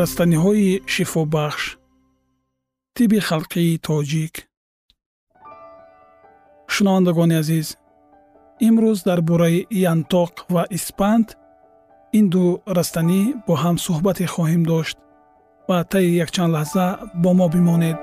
растаниҳои шифобахш тиби халқии тоҷик. Шунавандагони азиз имрӯз дар бораи янтоқ ва испанд ин ду растанӣ бо ҳам суҳбате хоҳем дошт ва таи якчанд лаҳза бо мо бимонед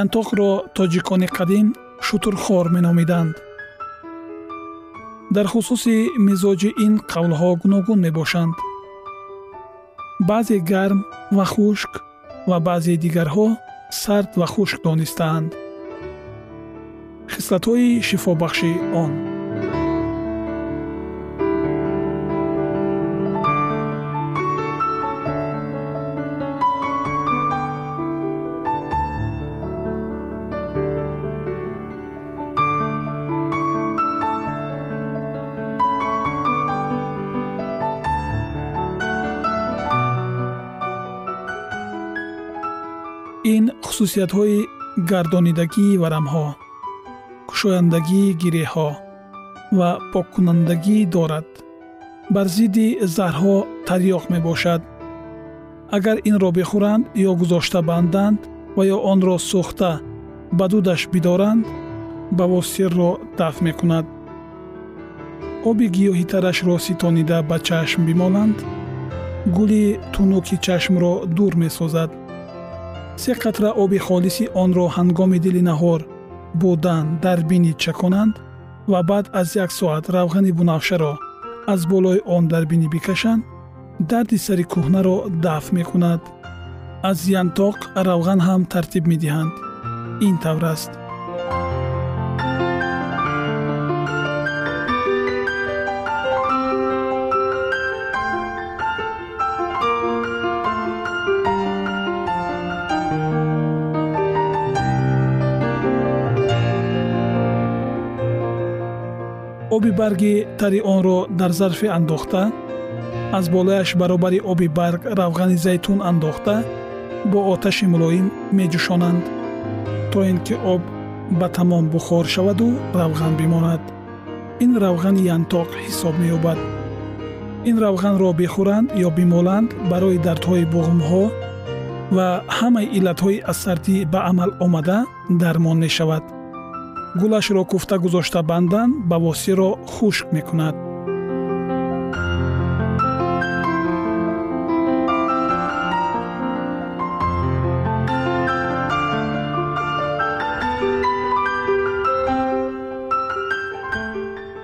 янтоқро тоҷикони қадим шутурхор меномиданд. Дар хусуси мизоҷи ин қавлҳо гуногун мебошанд. Баъзе гарм ва хушк ва баъзеи дигарҳо сард ва хушк донистаанд. Хислатҳои шифобахши он хусусиятҳои гардонидагии варамҳо кушояндагии гиреҳҳо ва поккунандагӣ дорад. Бар зидди заҳрҳо тарёқ мебошад. Агар инро бихӯранд ё гузошта банданд ва ё онро сӯхта ба дудаш бидоранд бавосирро дафт мекунад. Оби гиёҳитарашро ситонида ба чашм бимоланд гули тунуки чашмро дур месозад се қатра оби холиси онро ҳангоми дили наҳор будан дар бинӣ чаконанд ва баъд аз як соат равғани бунавшаро аз болои он дар бинӣ бикашанд дарди сари кӯҳнаро дафт мекунад. Аз янтоқ равған ҳам тартиб медиҳанд. Ин тавр аст оби барги тари онро дар зарфе андохта аз болояш баробари оби барг равғани зайтун андохта бо оташи мулоим меҷӯшонанд то ин ки об ба тамом бухор шаваду равған бимонад. Ин равғани янтоқ ҳисоб меёбад. Ин равғанро бихӯранд ё бимоланд барои дардҳои буғумҳо ва ҳамаи иллатҳои аз сардӣ ба амал омада дармон мешавад гулашро куфта гузошта бандан бавосиро хушк мекунад.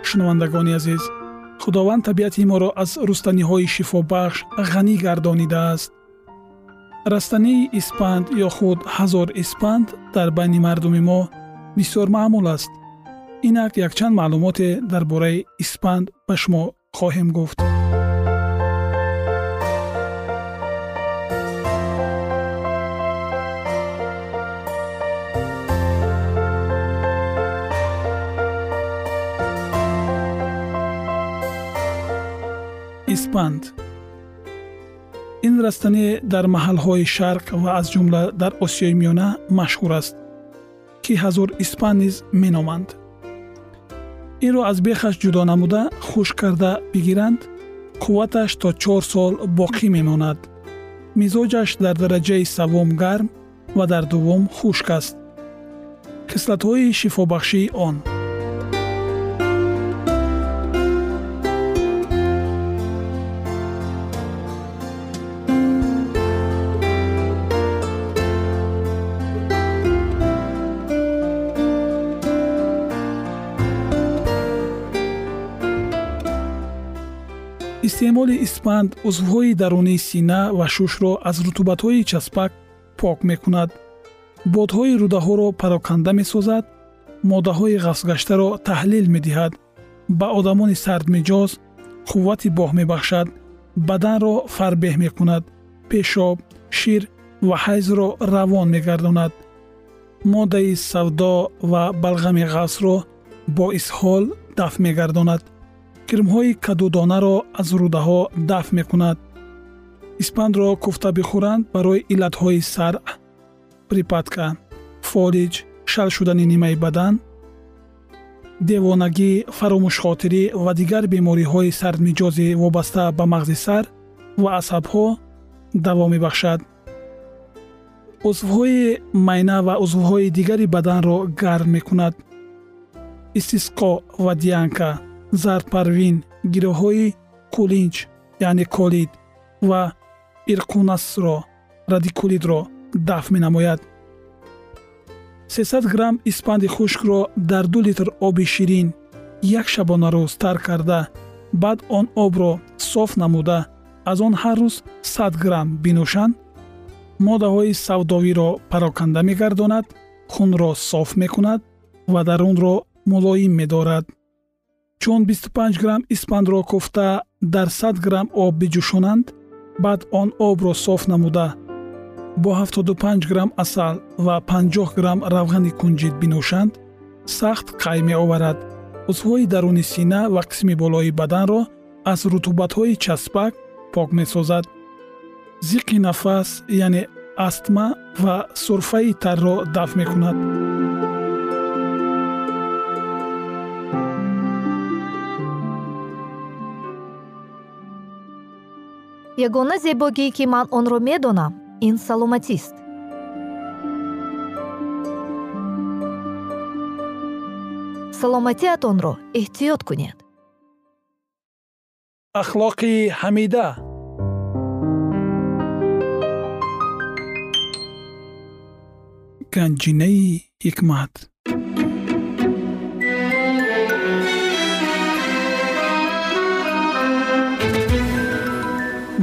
Шунавандагони азиз худованд табиати моро аз рустаниҳои шифобахш ғанӣ гардонидааст. Растании испанд ё худ ҳазор испанд дар байни мардуми мо бисёр маъмул аст инак якчанд маълумоте дар бораи испанд ба шумо хоҳем гуфт испанд ин растанӣ дар маҳалҳои шарқ ва аз ҷумла дар осиёи миёна машҳур аст ки ҳазор испанд низ меноманд. Инро аз бехаш ҷудо намуда хушк карда бигиранд. Қувваташ то чор сол боқӣ мемонад. Мизоҷаш дар дараҷаи саввум гарм ва дар дуввум хушк аст. Кислатҳои шифобахшии он истеъмоли испанд узвҳои дарунии сина ва шушро аз рутубатҳои часпак пок мекунад. Бодҳои рӯдаҳоро пароканда месозад моддаҳои ғафсгаштаро таҳлил медиҳад ба одамони сардмиҷоз қуввати боҳ мебахшад баданро фарбеҳ мекунад пешоб шир ва ҳайзро равон мегардонад. Моддаи савдо ва балғами ғафсро бо исҳол дафт мегардонад кирмҳои кадудонаро аз рӯдаҳо дафт мекунад. Испандро куфта бихӯранд барои иллатҳои сар припатка фолиҷ шал шудани нимаи бадан девонагӣ фаромӯшхотирӣ ва дигар бемориҳои сардмиҷозӣ вобаста ба мағзи сар ва асабҳо даво мебахшад. Узвҳои майна ва узвҳои дигари баданро гарм мекунад. Истисқо ва дианка зардпарвин гироҳҳои кулинҷ яъне колид ва ирқунасро радикулидро дафт менамояд. 300 грамм испанди хушкро дар ду литр оби ширин як шабонарӯз тар карда. баъд он обро соф намуда. аз он ҳар рӯз 100 грамм бинӯшанд. моддаҳои савдовиро пароканда мегардонад хунро соф мекунад ва дарунро мулоим медорад чун 25 грамм испандро куфта дар 100 грамм об биҷӯшонанд баъд он обро соф намуда. Бо 75 грамм асал ва 50 грамм равғани кунҷид бинӯшанд сахт қай меоварад? Узвҳои даруни сина ва қисми болои баданро аз рутубатҳои часпак пок месозад. Зиққи нафас яъне астма ва сурфаи тарро дафт мекунад ягона зебогие ки ман онро медонам ин саломатист. Саломатиатонро эҳтиёт кунед. Ахлоқи ҳамида. Ганҷинаи ҳикмат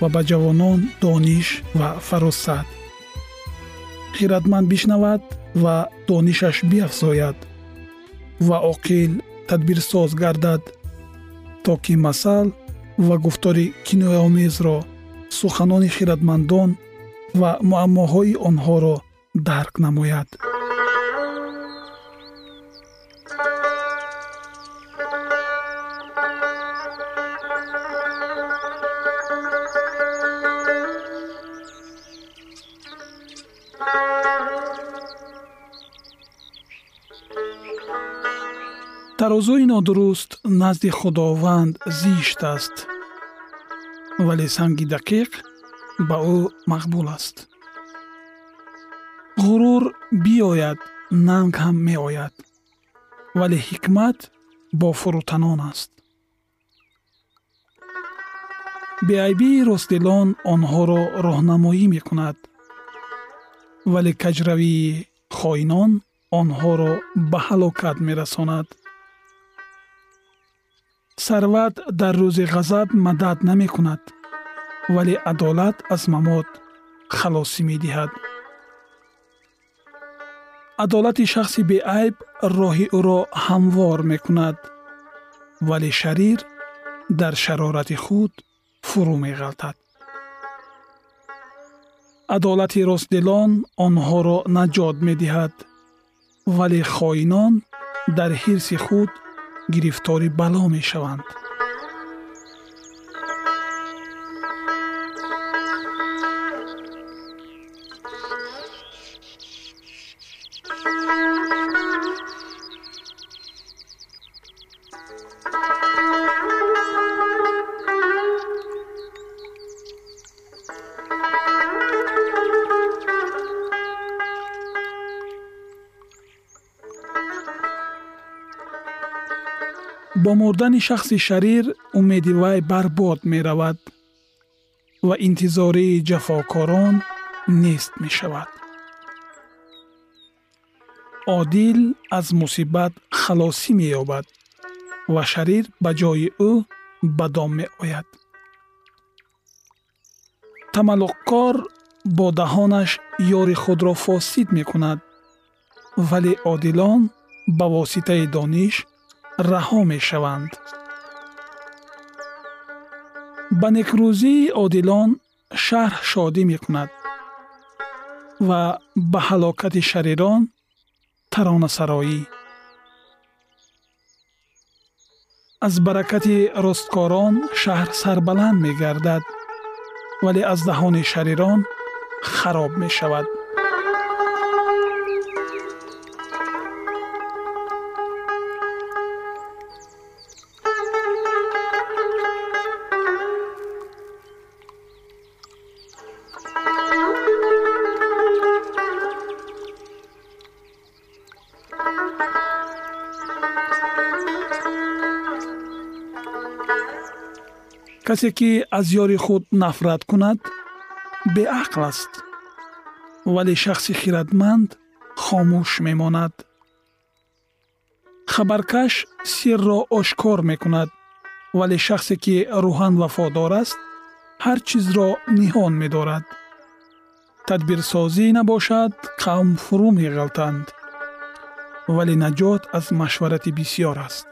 ва ба ҷавонон дониш ва фаросат хиратманд бишнавад ва донишаш биафзояд ва оқил тадбирсоз гардад то ки масал ва гуфтори кинояомезро суханони хиратмандон ва муаммоҳои онҳоро дарк намояд тарозуи нодуруст назди худованд зишт аст вале санги дақиқ ба ӯ мақбул аст. Ғурур биёяд нанг ҳам меояд вале ҳикмат бо фурӯтанон аст. Беайбии ростдилон онҳоро роҳнамоӣ мекунад вале каҷравии хоинон онҳоро ба ҳалокат мерасонад сарват дар рӯзи ғазаб мадад намекунад вале адолат аз мамот халосӣ медиҳад. Адолати шахси беайб роҳи ӯро ҳамвор мекунад вале шарир дар шарорати худ фурӯ меғалтад. Адолати ростдилон онҳоро наҷот медиҳад вале хоинон дар ҳирси худ гирифтори бало мешаванд мурдани шахси шарир умеди вай барбод меравад ва интизории ҷафокорон нест мешавад одил аз мусибат халосӣ меёбад ва шарир ба ҷои ӯ ба дом меояд тамаллуқкор бо даҳонаш ёри худро фосид мекунад вале одилон ба воситаи дониш раҳо мешаванд ба некрӯзии одилон шаҳр шодӣ мекунад ва ба ҳалокати шарирон таронасароӣ аз баракати росткорон шаҳр сарбаланд мегардад вале аз даҳони шарирон хароб мешавад касе ки аз ёри худ нафрат кунад беақл аст вале шахси хиратманд хомӯш мемонад. Хабаркаш сирро ошкор мекунад вале шахсе ки рӯҳан вафодор аст ҳар чизро ниҳон медорад. Тадбирсозӣ набошад қавм фурӯ меғалтанд вале наҷот аз машварати бисьёр аст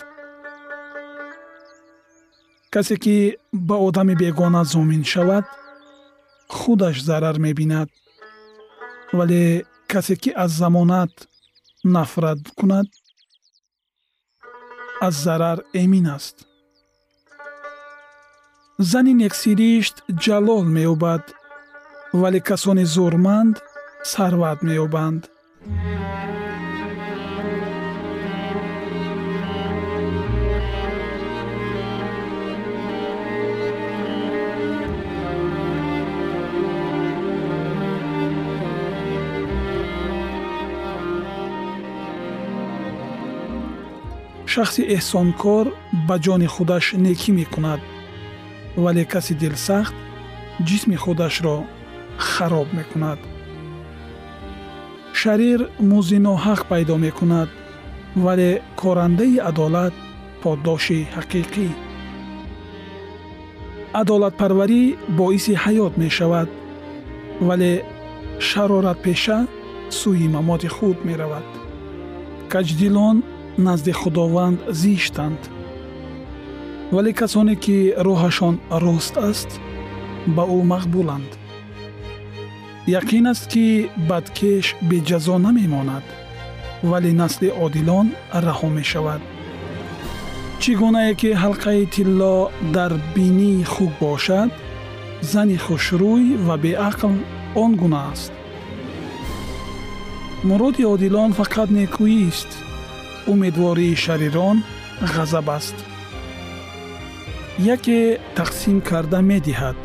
касе ки ба одами бегона зомин шавад худаш зарар мебинад вале касе ки аз замонат нафрат кунад аз зарар эмин аст. Зани нексиришт ҷалол меёбад вале касони зӯрманд сарват меёбанд шахси эҳсонкор ба ҷони худаш некӣ мекунад вале каси дилсахт ҷисми худашро хароб мекунад. Шарир музди ноҳақ пайдо мекунад вале корандаи адолат поддоши ҳақиқӣ. Адолатпарварӣ боиси ҳаёт мешавад вале шароратпеша сӯи мамоти худ меравад. Каҷдилон назди худованд зиштанд. Вале касоне ки роҳашон рост аст ба ӯ мақбуланд. Яқин аст ки бадкеш беҷазо намемонад вале насли одилон раҳо мешавад. Чӣ гунае ки ҳалқаи тилло дар бинии хук бошад зани хушрӯй ва беақл он гуна аст. Муроди одилон фақат некӯист умедвории шарирон ғазаб аст. Яке тақсим карда медиҳад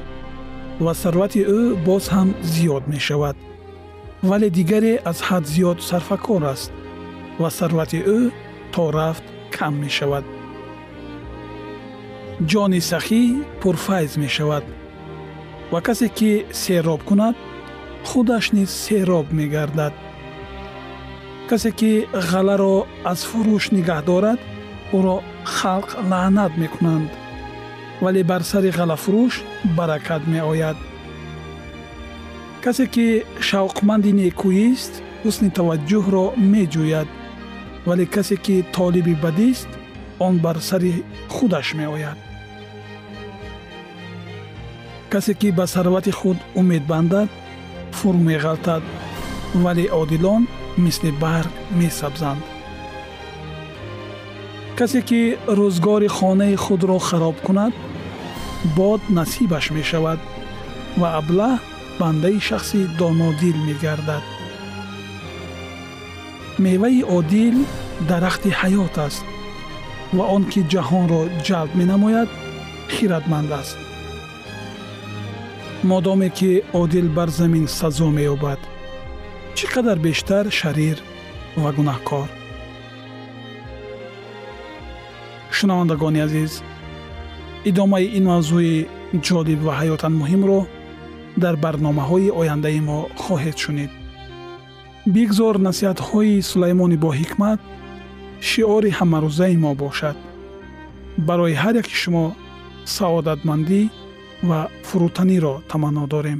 ва сарвати ӯ боз ҳам зиёд мешавад. Вале дигаре аз ҳад зиёд сарфакор аст ва сарвати ӯ то рафт кам мешавад. Ҷони сахӣ пурфайз мешавад ва касе ки сероб кунад худаш низ сероб мегардад касе ки ғаларо аз фурӯш нигаҳ дорад ӯро халқ лаънат мекунанд. Вале бар сари ғалафурӯш баракат меояд. Касе ки шавқманди некӯист ҳусни таваҷҷӯҳро меҷӯяд. Вале касе ки толиби бадист он бар сари худаш меояд. Касе ки ба сарвати худ умед бандад фурӯ меғалтад вале одилон мисли барг месабзанд касе ки рӯзгори хонаи худро хароб кунад бод насибаш мешавад ва аблаҳ бандаи шахси донодил мегардад. Меваи одил дарахти ҳаёт аст ва он ки ҷаҳонро ҷалб менамояд хиратманд аст. Модоме ки одил бар замин сазо меёбад чӣ қадар бештар шарир ва гунаҳкор шунавандагони азиз идомаи ин мавзӯи ҷолиб ва ҳаётан муҳимро дар барномаҳои ояндаи мо хоҳед шунид. Бигзор насиҳатҳои сулаймони боҳикмат шиори ҳамарӯзаи мо бошад. Барои ҳар яки шумо саодатмандӣ ва фурӯтаниро таманно дорем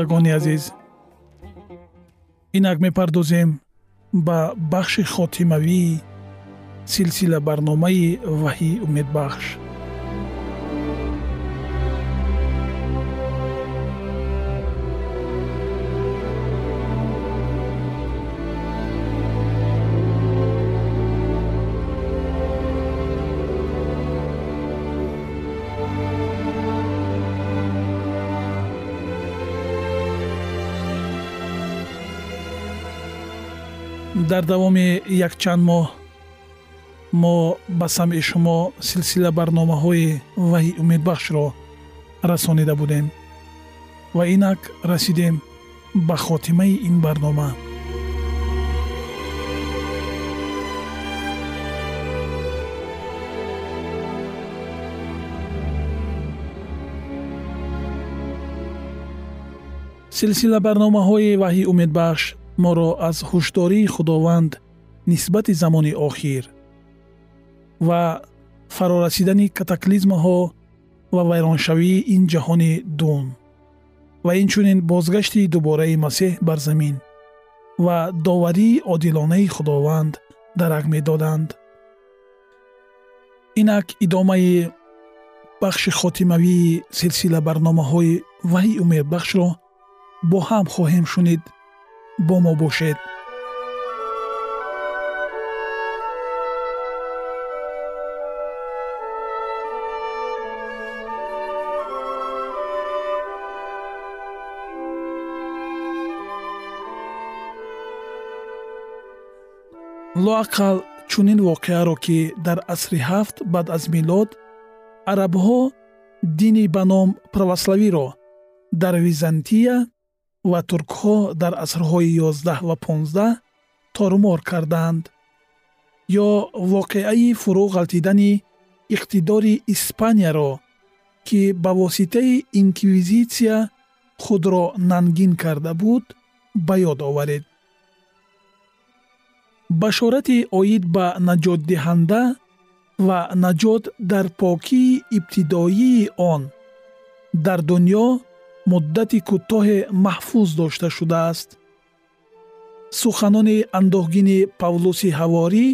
Шунавандагони азиз. Инак мепардозем ба бахши хотимавии силсила барномаи ваҳии умедбахш дар давоми якчанд моҳ мо ба самъи шумо силсила барномаҳои ваҳи умедбахшро расонида будем ва инак расидем ба хотимаи ин барнома. Силсила барномаҳои ваҳии умедбахш моро аз ҳушдории худованд нисбати замони охир ва фарорасидани катаклизмаҳо ва вайроншавии ин ҷаҳони дун ва инчунин бозгашти дубораи масеҳ бар замин ва доварии одилонаи худованд дарак медоданд инак идомаи бахши хотимавии силсила барномаҳои ваҳии умедбахшро бо ҳам хоҳем шунид бо мо бошед. Лоақал чунин воқеаро ки дар асри ҳафт баъд аз милод арабҳо дини ба ном православиро дар византия ва туркҳо дар асрҳои 11 ва 15 торумор карданд. Ё воқеаи фурӯ ғалтидани иқтидори испанияро ки ба воситаи инквизитсия худро нангин карда буд ба ёд оваред. Башорати оид ба наҷотдиҳанда ва наҷот дар покии ибтидоии он дар дунё муддати кӯтоҳе маҳфуз дошта шудааст. Суханони андӯҳгини павлуси ҳаворӣ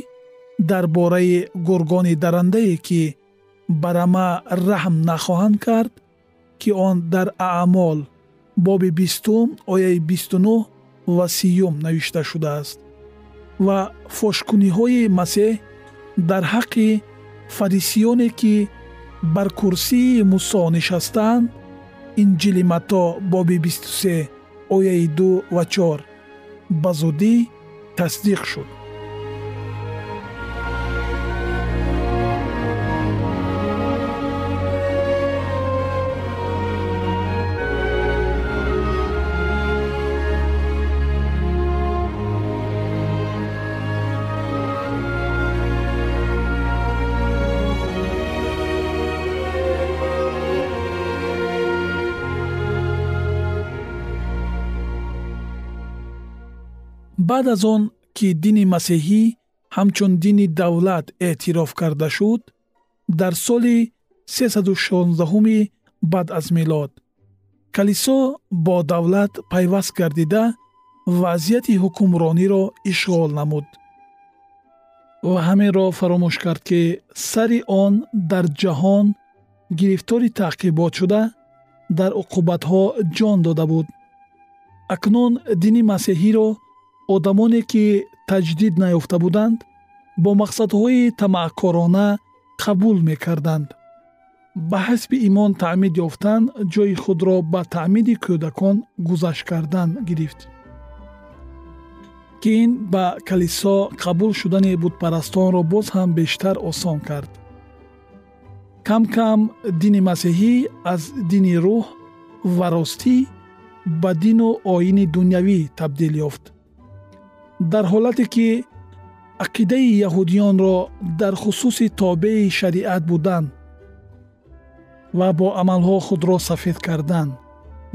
дар бораи гургони дарандае ки ба рама раҳм нахоҳанд кард ки он дар аъмол боби бистум ояи бисту нӯҳ ва сиюм навишта шудааст ва фошкуниҳои масеҳ дар ҳаққи фарисиёне ки бар курсии мусо нишастаанд инҷили матто боби 23 ояи 2 ва 4 ба зудӣ тасдиқ шуд баъд аз он ки дини масеҳӣ ҳамчун дини давлат эътироф карда шуд дар соли 316 баъд аз милод калисо бо давлат пайваст гардида вазъияти ҳукмрониро ишғол намуд. Ва ҳамеро фаромӯш кард ки сари он дар ҷаҳон гирифтори таъқибот шуда дар уқубатҳо ҷон дода буд. Акнун дини масеҳиро одамоне ки таҷдид наёфта буданд бо мақсадҳои тамаъкорона қабул мекарданд. Ба ҳасби имон таъмид ёфтан ҷои худро ба таъмиди кӯдакон гузашт кардан гирифт. Ки ин ба калисо қабул шудани бутпарастонро боз ҳам бештар осон кард. Кам кам дини масеҳӣ аз дини рӯҳ ва ростӣ ба дину оини дунявӣ табдил ёфт дар ҳолате ки ақидаи яҳудиёнро дар хусуси тобеи шариат будан ва бо амалҳо худро сафед кардан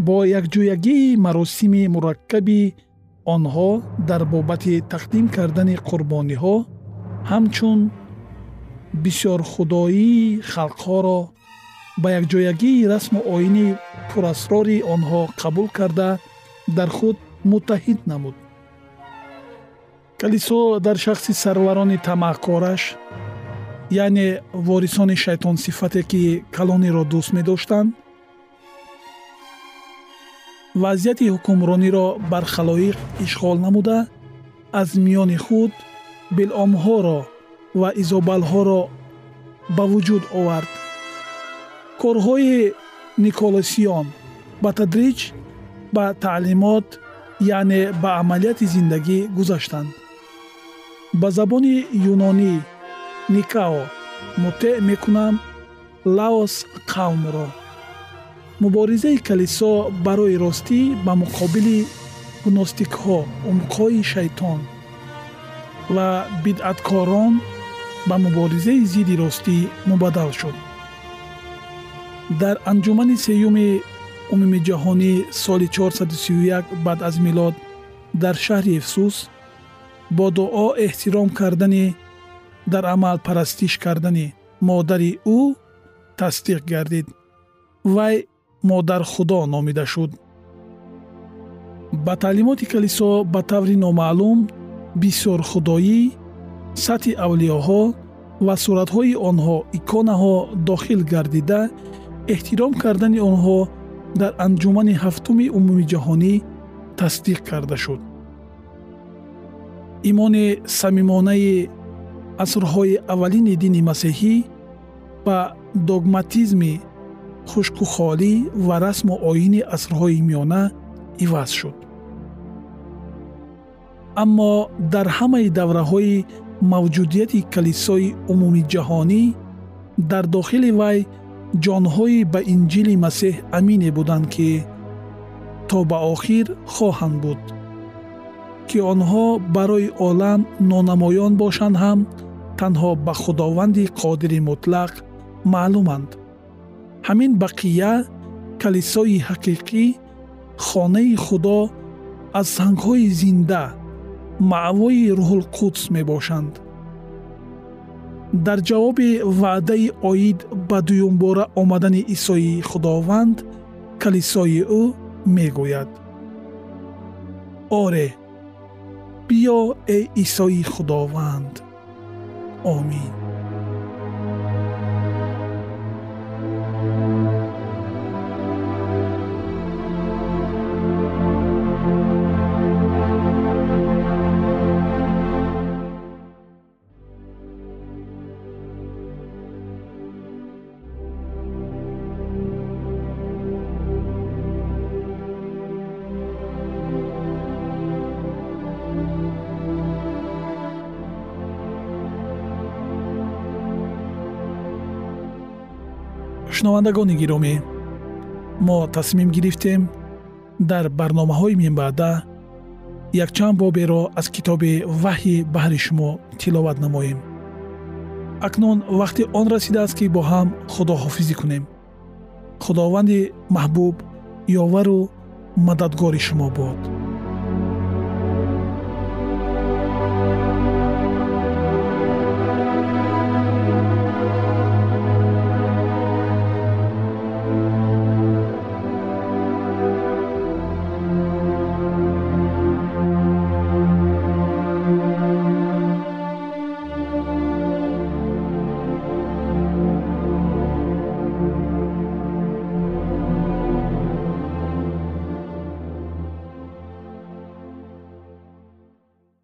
бо якҷоягии маросими мураккаби онҳо дар бобати тақдим кардани қурбониҳо ҳамчун бисёрхудоии халқҳоро ба якҷоягии расму оини пурасрори онҳо қабул карда дар худ муттаҳид намуд калисо дар шахси сарварони тамаъкораш яъне ворисони шайтонсифате ки калониро дӯст медоштанд вазъияти ҳукмрониро бар халоиқ ишғол намуда аз миёни худ биломҳоро ва изобалҳоро ба вуҷуд овард. Корҳои николосиён ба тадриҷ ба таълимот яъне ба амалияти зиндагӣ гузаштанд ба забони юнонӣ никао мутеъ мекунам лаос қавмро. Муборизаи калисо барои ростӣ ба муқобили гностикҳо умқҳои шайтон ва бидъаткорон ба муборизаи зидди ростӣ мубаддал шуд. Дар анҷумани сеюми умуми ҷаҳонӣ соли 431 баъд аз милод дар шаҳри эфсус бо дуо эҳтиром кардани дар амал парастиш кардани модари ӯ тасдиқ гардид вай модархудо номида шуд. Ба таълимоти калисо ба таври номаълум бисёрхудоӣ сатҳи авлиёҳо ва суратҳои онҳо иконаҳо дохил гардида эҳтиром кардани онҳо дар анҷумани ҳафтуми умуми ҷаҳонӣ тасдиқ карда шуд имони самимонаи асрҳои аввалини дини масеҳӣ ба догматизми хушкухолӣ ва расму оини асрҳои миёна иваз шуд. Аммо дар ҳамаи давраҳои мавҷудияти калисои умумиҷаҳонӣ дар дохили вай ҷонҳои ба инҷили масеҳ амине буданд ки то ба охир хоҳанд буд ки онҳо барои олам нонамоён бошанд ҳам танҳо ба худованди қодири мутлақ маълуманд. Ҳамин бақия калисои ҳақиқӣ хонаи худо аз сангҳои зинда маъвои рӯҳулқудс мебошанд. Дар ҷавоби ваъдаи оид ба дуюмбора омадани исои худованд калисои ӯ мегӯяд. Оре биё эй исои худованд. Омин шунавандагони гиромӣ. Мо тасмим гирифтем дар барномаҳои минбаъда якчанд боберо аз китоби ваҳйи баҳри шумо тиловат намоем. Акнун вақти он расидааст ки бо ҳам худоҳофизӣ кунем. Худованди маҳбуб ёвару мададгори шумо бод